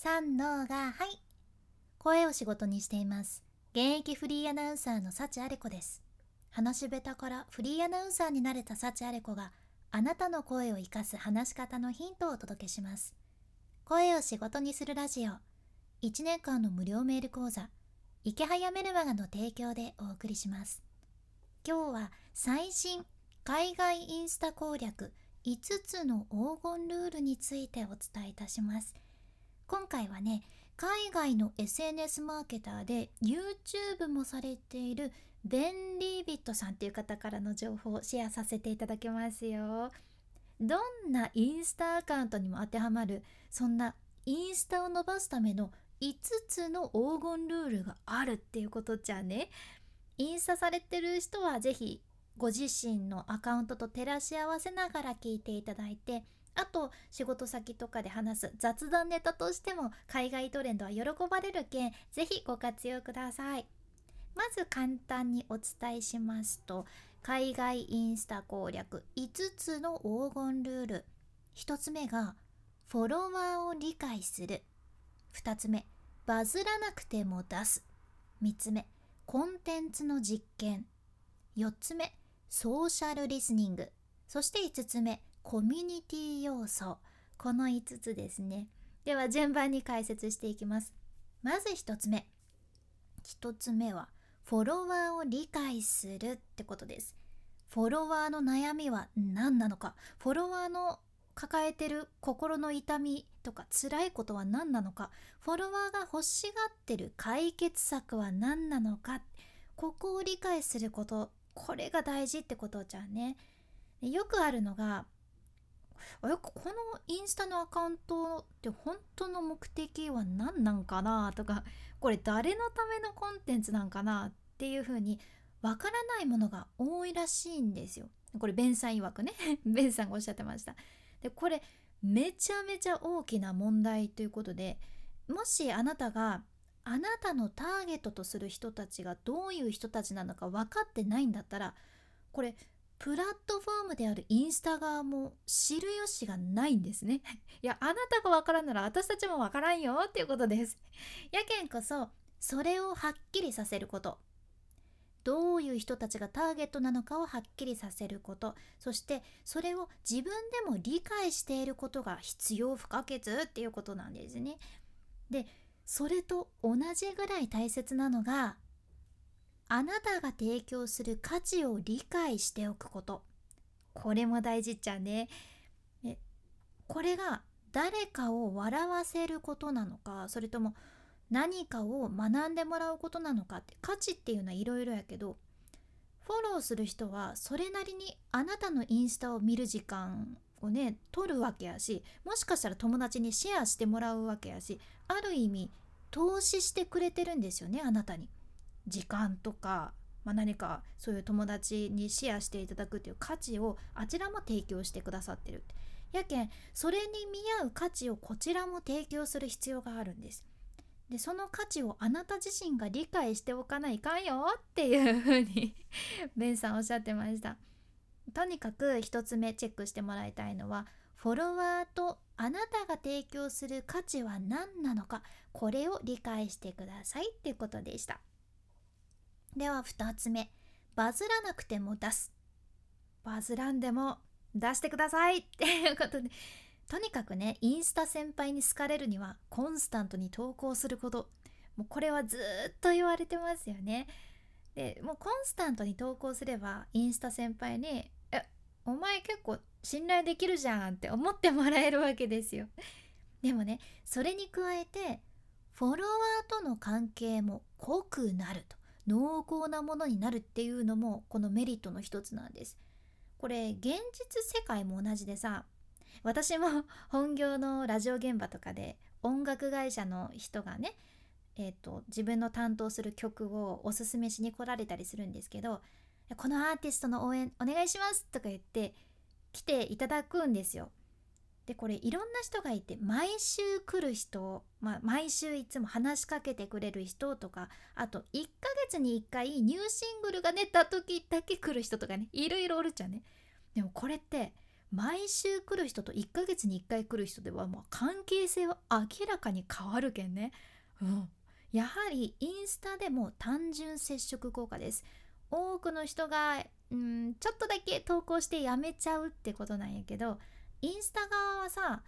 三のがはい。声を仕事にしています。現役フリーアナウンサーの幸あれ子です。話し下手からフリーアナウンサーになれた幸あれ子があなたの声を活かす話し方のヒントをお届けします。声を仕事にするラジオ。1年間の無料メール講座。池早メルマガの提供でお送りします。今日は最新海外インスタ攻略5つの黄金ルールについてお伝えいたします。今回はね海外の SNS マーケターで YouTube もされているベン・リービットさんっていう方からの情報をシェアさせていただきますよ。どんなインスタアカウントにも当てはまるそんなインスタを伸ばすための5つの黄金ルールがあるっていうことじゃね。インスタされてる人は是非ご自身のアカウントと照らし合わせながら聞いていただいてあと仕事先とかで話す雑談ネタとしても海外トレンドは喜ばれる件ぜひご活用ください。まず簡単にお伝えしますと海外インスタ攻略5つの黄金ルール。1つ目がフォロワーを理解する。2つ目バズらなくても出す。3つ目コンテンツの実験。4つ目ソーシャルリスニング。そして5つ目コミュニティ要素。この5つですね。では順番に解説していきます。まず1つ目。1つ目はフォロワーを理解するってことです。フォロワーの悩みは何なのか。フォロワーの抱えてる心の痛みとか辛いことは何なのか。フォロワーが欲しがってる解決策は何なのか。ここを理解すること。これが大事ってことじゃね。よくあるのがあこのインスタのアカウントって本当の目的は何なんかなとかこれ誰のためのコンテンツなんかなっていう風にわからないものが多いらしいんですよ。これベンさん曰くね ベンさんがおっしゃってました。でこれめちゃめちゃ大きな問題ということでもしあなたがあなたのターゲットとする人たちがどういう人たちなのか分かってないんだったらこれプラットフォームであるインスタ側も知る由がないんですね。いや、あなたがわからんなら私たちもわからんよっていうことです。やけんこそ、それをはっきりさせること。どういう人たちがターゲットなのかをはっきりさせること。そしてそれを自分でも理解していることが必要不可欠っていうことなんですね。で、それと同じぐらい大切なのがあなたが提供する価値を理解しておくことこれも大事っちゃねえこれが誰かを笑わせることなのかそれとも何かを学んでもらうことなのかって価値っていうのはいろいろやけどフォローする人はそれなりにあなたのインスタを見る時間をね取るわけやしもしかしたら友達にシェアしてもらうわけやしある意味投資してくれてるんですよねあなたに。時間とか、まあ、何かそういう友達にシェアしていただくっていう価値をあちらも提供してくださってる。やけんそれに見合う価値をこちらも提供する必要があるんです。でその価値をあなた自身が理解しておかないかんよっていうふうにベンさんおっしゃってました。とにかく一つ目チェックしてもらいたいのはフォロワーとあなたが提供する価値は何なのかこれを理解してくださいっていうことでした。では2つ目。バズらなくても出す。バズらんでも出してください。っていうことで。とにかくねインスタ先輩に好かれるにはコンスタントに投稿すること。もうこれはずっと言われてますよね。でもうコンスタントに投稿すればインスタ先輩に「えお前結構信頼できるじゃん」って思ってもらえるわけですよ。でもねそれに加えてフォロワーとの関係も濃くなると。濃厚なものになるっていうのもこのメリットの一つなんです。これ現実世界も同じでさ私も 本業のラジオ現場とかで音楽会社の人がねえーと、自分の担当する曲をおすすめしに来られたりするんですけど「このアーティストの応援お願いします」とか言って来ていただくんですよ。でこれいろんな人がいて毎週来る人、まあ、毎週いつも話しかけてくれる人とかあと1ヶ月に1回ニューシングルが出た時だけ来る人とかねいろいろおるっちゃねでもこれって毎週来る人と1ヶ月に1回来る人ではもう関係性は明らかに変わるけんね。うん。やはりインスタでも単純接触効果です。多くの人がうんちょっとだけ投稿してやめちゃうってことなんやけどインスタ側はさ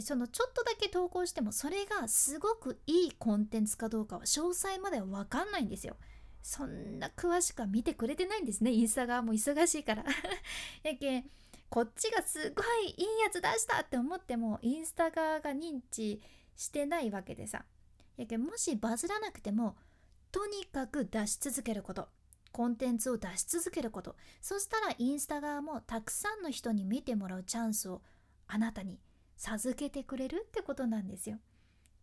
そのちょっとだけ投稿してもそれがすごくいいコンテンツかどうかは詳細までは分かんないんですよ。そんな詳しくは見てくれてないんですねインスタ側も忙しいから。やけんこっちがすごいいいやつ出したって思ってもインスタ側が認知してないわけでさ。やけんもしバズらなくてもとにかく出し続けることコンテンツを出し続けること。そしたらインスタ側もたくさんの人に見てもらうチャンスをあなたに授けてくれるってことなんですよ。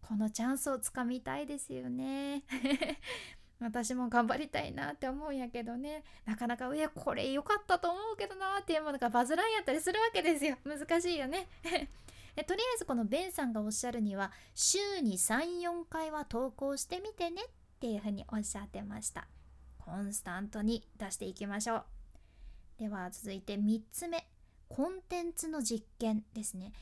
このチャンスをつかみたいですよね。私も頑張りたいなって思うんやけどね。なかなかいやこれ良かったと思うけどなっていうものがバズらんやったりするわけですよ。難しいよね。とりあえずこのベンさんがおっしゃるには週に34回は投稿してみてねっていうふうにおっしゃってました。コンスタントに出していきましょう。では続いて3つ目。コンテンツの実験ですね。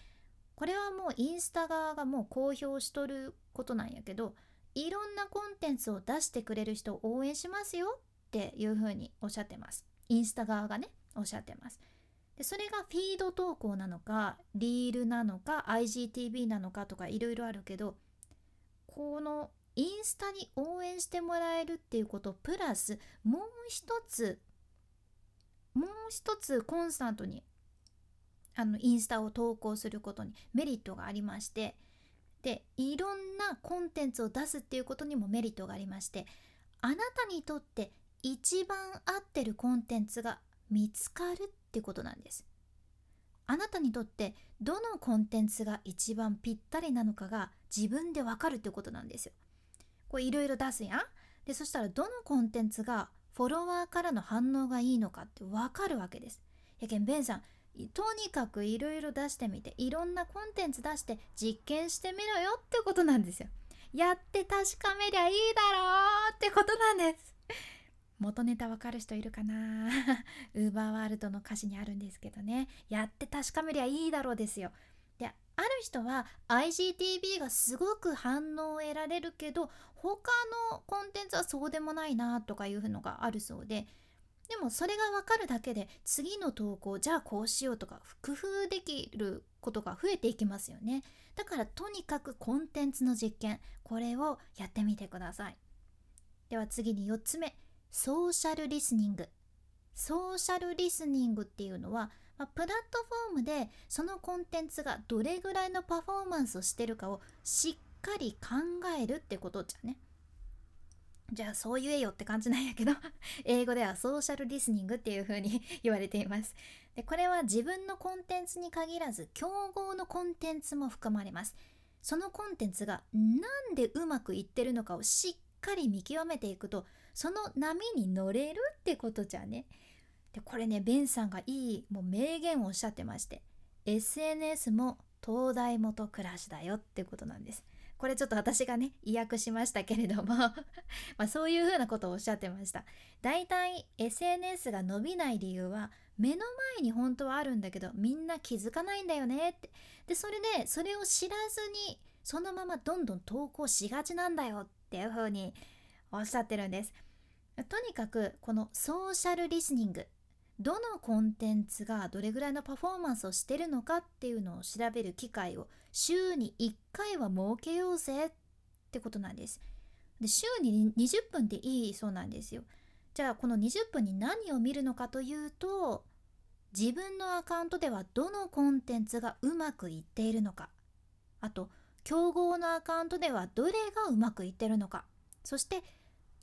これはもうインスタ側がもう公表しとることなんやけどいろんなコンテンツを出してくれる人を応援しますよ。っていうふうにおっしゃってます。インスタ側がねおっしゃってます。でそれがフィード投稿なのかリールなのか IGTV なのかとかいろいろあるけどこのインスタに応援してもらえるっていうことプラスもう一つもう一つコンスタントにあのインスタを投稿することにメリットがありましてでいろんなコンテンツを出すっていうことにもメリットがありましてあなたにとって一番合ってるコンテンツが見つかるってことなんです。あなたにとってどのコンテンツが一番ぴったりなのかが自分でわかるってことなんですよ。こういろいろ出すやん。でそしたらどのコンテンツがフォロワーからの反応がいいのかってわかるわけです。やけんベンさんとにかくいろいろ出してみていろんなコンテンツ出して実験してみろよってことなんですよ。やって確かめりゃいいだろうってことなんです。元ネタわかる人いるかな ウーバーワールドの歌詞にあるんですけどね。やって確かめりゃいいだろうですよ。ある人は IGTV がすごく反応を得られるけど他のコンテンツはそうでもないなとかいうのがあるそうで。でもそれが分かるだけで次の投稿じゃあこうしようとか工夫できることが増えていきますよね。だからとにかくコンテンツの実験これをやってみてください。では次に4つ目。ソーシャルリスニング。ソーシャルリスニングっていうのはまあ、プラットフォームでそのコンテンツがどれぐらいのパフォーマンスをしてるかをしっかり考えるってことじゃね。じゃあそう言えよって感じなんやけど 英語ではソーシャルリスニングっていう風に言われています。でこれは自分のコンテンツに限らず競合のコンテンツも含まれます。そのコンテンツがなんでうまくいってるのかをしっかり見極めていくとその波に乗れるってことじゃね。でこれねベンさんがいいもう名言をおっしゃってまして SNS も東大元暮らしだよってことなんです。これちょっと私がね意訳しましたけれども まあそういうふうなことをおっしゃってました。だいたい SNS が伸びない理由は目の前に本当はあるんだけどみんな気づかないんだよねって。でそれでそれを知らずにそのままどんどん投稿しがちなんだよっていうふうにおっしゃってるんです。とにかくこのソーシャルリスニングどのコンテンツがどれぐらいのパフォーマンスをしてるのかっていうのを調べる機会を週に1回は設けようぜってことなんです。で週に20分でいいそうなんですよ。じゃあこの20分に何を見るのかというと自分のアカウントではどのコンテンツがうまくいっているのかあと競合のアカウントではどれがうまくいってるのかそして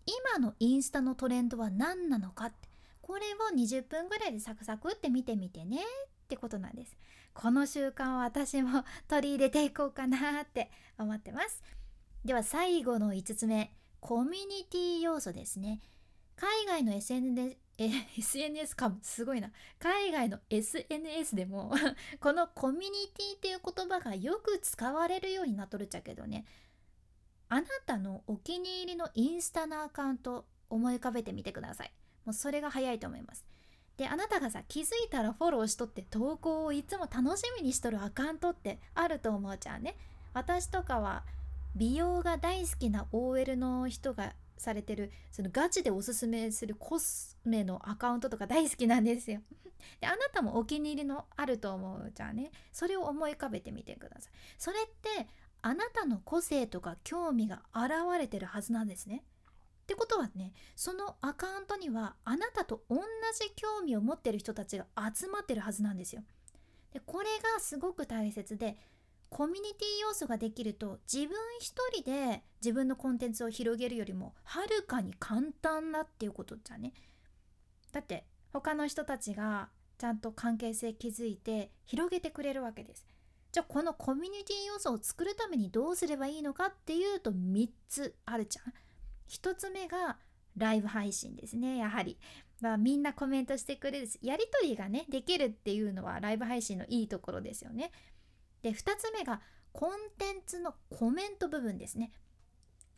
今のインスタのトレンドは何なのかってこれを20分ぐらいでサクサクって見てみてねってことなんです。この習慣を私も 取り入れていこうかなって思ってます。では最後の5つ目コミュニティ要素ですね。海外の SNS, え SNS かも。すごいな。海外の SNS でも このコミュニティっていう言葉がよく使われるようになっとるっちゃけどね。あなたのお気に入りのインスタのアカウント思い浮かべてみてください。もうそれが早いと思いますであなたがさ気づいたらフォローしとって投稿をいつも楽しみにしとるアカウントってあると思うじゃんね私とかは美容が大好きな OL の人がされてるそのガチでおすすめするコスメのアカウントとか大好きなんですよ。であなたもお気に入りのあると思うじゃあねそれを思い浮かべてみてください。それってあなたの個性とか興味が現れてるはずなんですね。ってことはねそのアカウントにはあなたと同じ興味を持ってる人たちが集まってるはずなんですよ。でこれがすごく大切でコミュニティ要素ができると自分一人で自分のコンテンツを広げるよりもはるかに簡単だっていうことじゃね。だって他の人たちがちゃんと関係性築いて広げてくれるわけです。じゃあこのコミュニティ要素を作るためにどうすればいいのかっていうと3つあるじゃん。1つ目がライブ配信ですね。やはり。まあ、みんなコメントしてくれるやり取りがねできるっていうのはライブ配信のいいところですよね。で2つ目がコンテンツのコメント部分ですね。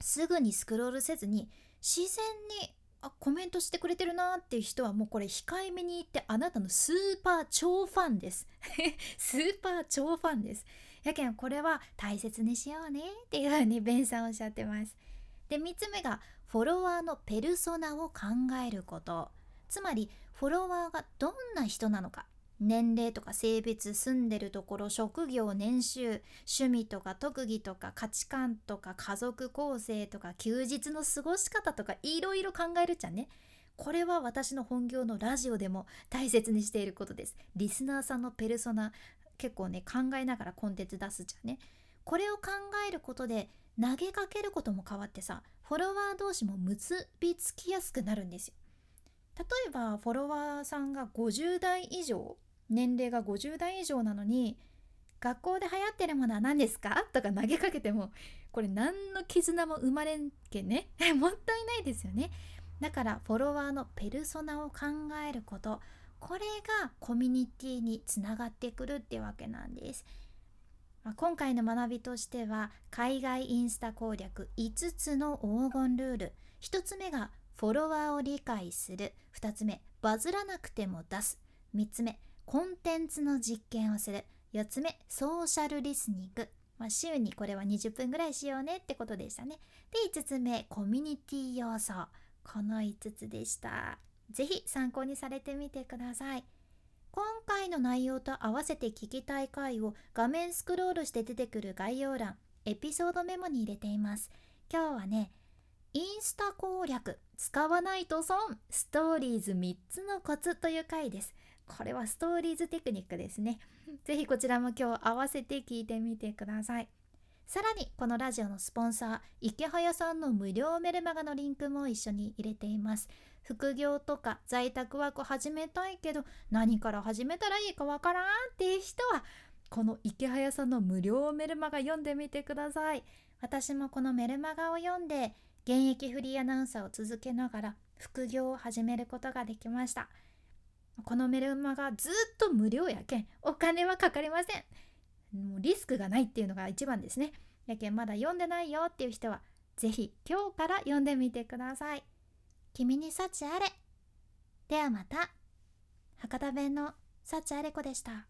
すぐにスクロールせずに自然にあコメントしてくれてるなっていう人はもうこれ控えめに言ってあなたのスーパー超ファンです。スーパー超ファンです。やけんこれは大切にしようねっていうふうにベンさんおっしゃってます。で3つ目がフォロワーのペルソナを考えること。つまりフォロワーがどんな人なのか。年齢とか性別住んでるところ職業年収趣味とか特技とか価値観とか家族構成とか休日の過ごし方とかいろいろ考えるじゃんね。これは私の本業のラジオでも大切にしていることです。リスナーさんのペルソナ結構ね考えながらコンテンツ出すじゃんね。これを考えることで投げかけることも変わってさフォロワー同士も結びつきやすくなるんですよ。例えばフォロワーさんが50代以上年齢が50代以上なのに学校で流行ってるものは何ですか？とか投げかけてもこれ何の絆も生まれんけね。もったいないですよね。だからフォロワーのペルソナを考えることこれがコミュニティにつながってくるってわけなんです、まあ、今回の学びとしては海外インスタ攻略5つの黄金ルール。1つ目がフォロワーを理解する。2つ目バズらなくても出す。3つ目コンテンツの実験をする。4つ目ソーシャルリスニング、まあ、週にこれは20分ぐらいしようねってことでしたね。で5つ目コミュニティ要素。この5つでした。是非参考にされてみてください。今回の内容と合わせて聞きたい回を画面スクロールして出てくる概要欄エピソードメモに入れています今日はねインスタ攻略使わないと損ストーリーズ3つのコツという回ですこれはストーリーズテクニックですね。ぜひこちらも今日合わせて聞いてみてください。さらにこのラジオのスポンサー池早さんの無料メルマガのリンクも一緒に入れています。副業とか在宅ワーク始めたいけど何から始めたらいいかわからんっていう人はこの池早さんの無料メルマガ読んでみてください。私もこのメルマガを読んで現役フリーアナウンサーを続けながら副業を始めることができました。このメルマガずっと無料やけんお金はかかりません。もうリスクがないっていうのが一番ですね。やけんまだ読んでないよっていう人は是非今日から読んでみてください。君に幸あれ。ではまた。博多弁の幸あれ子でした。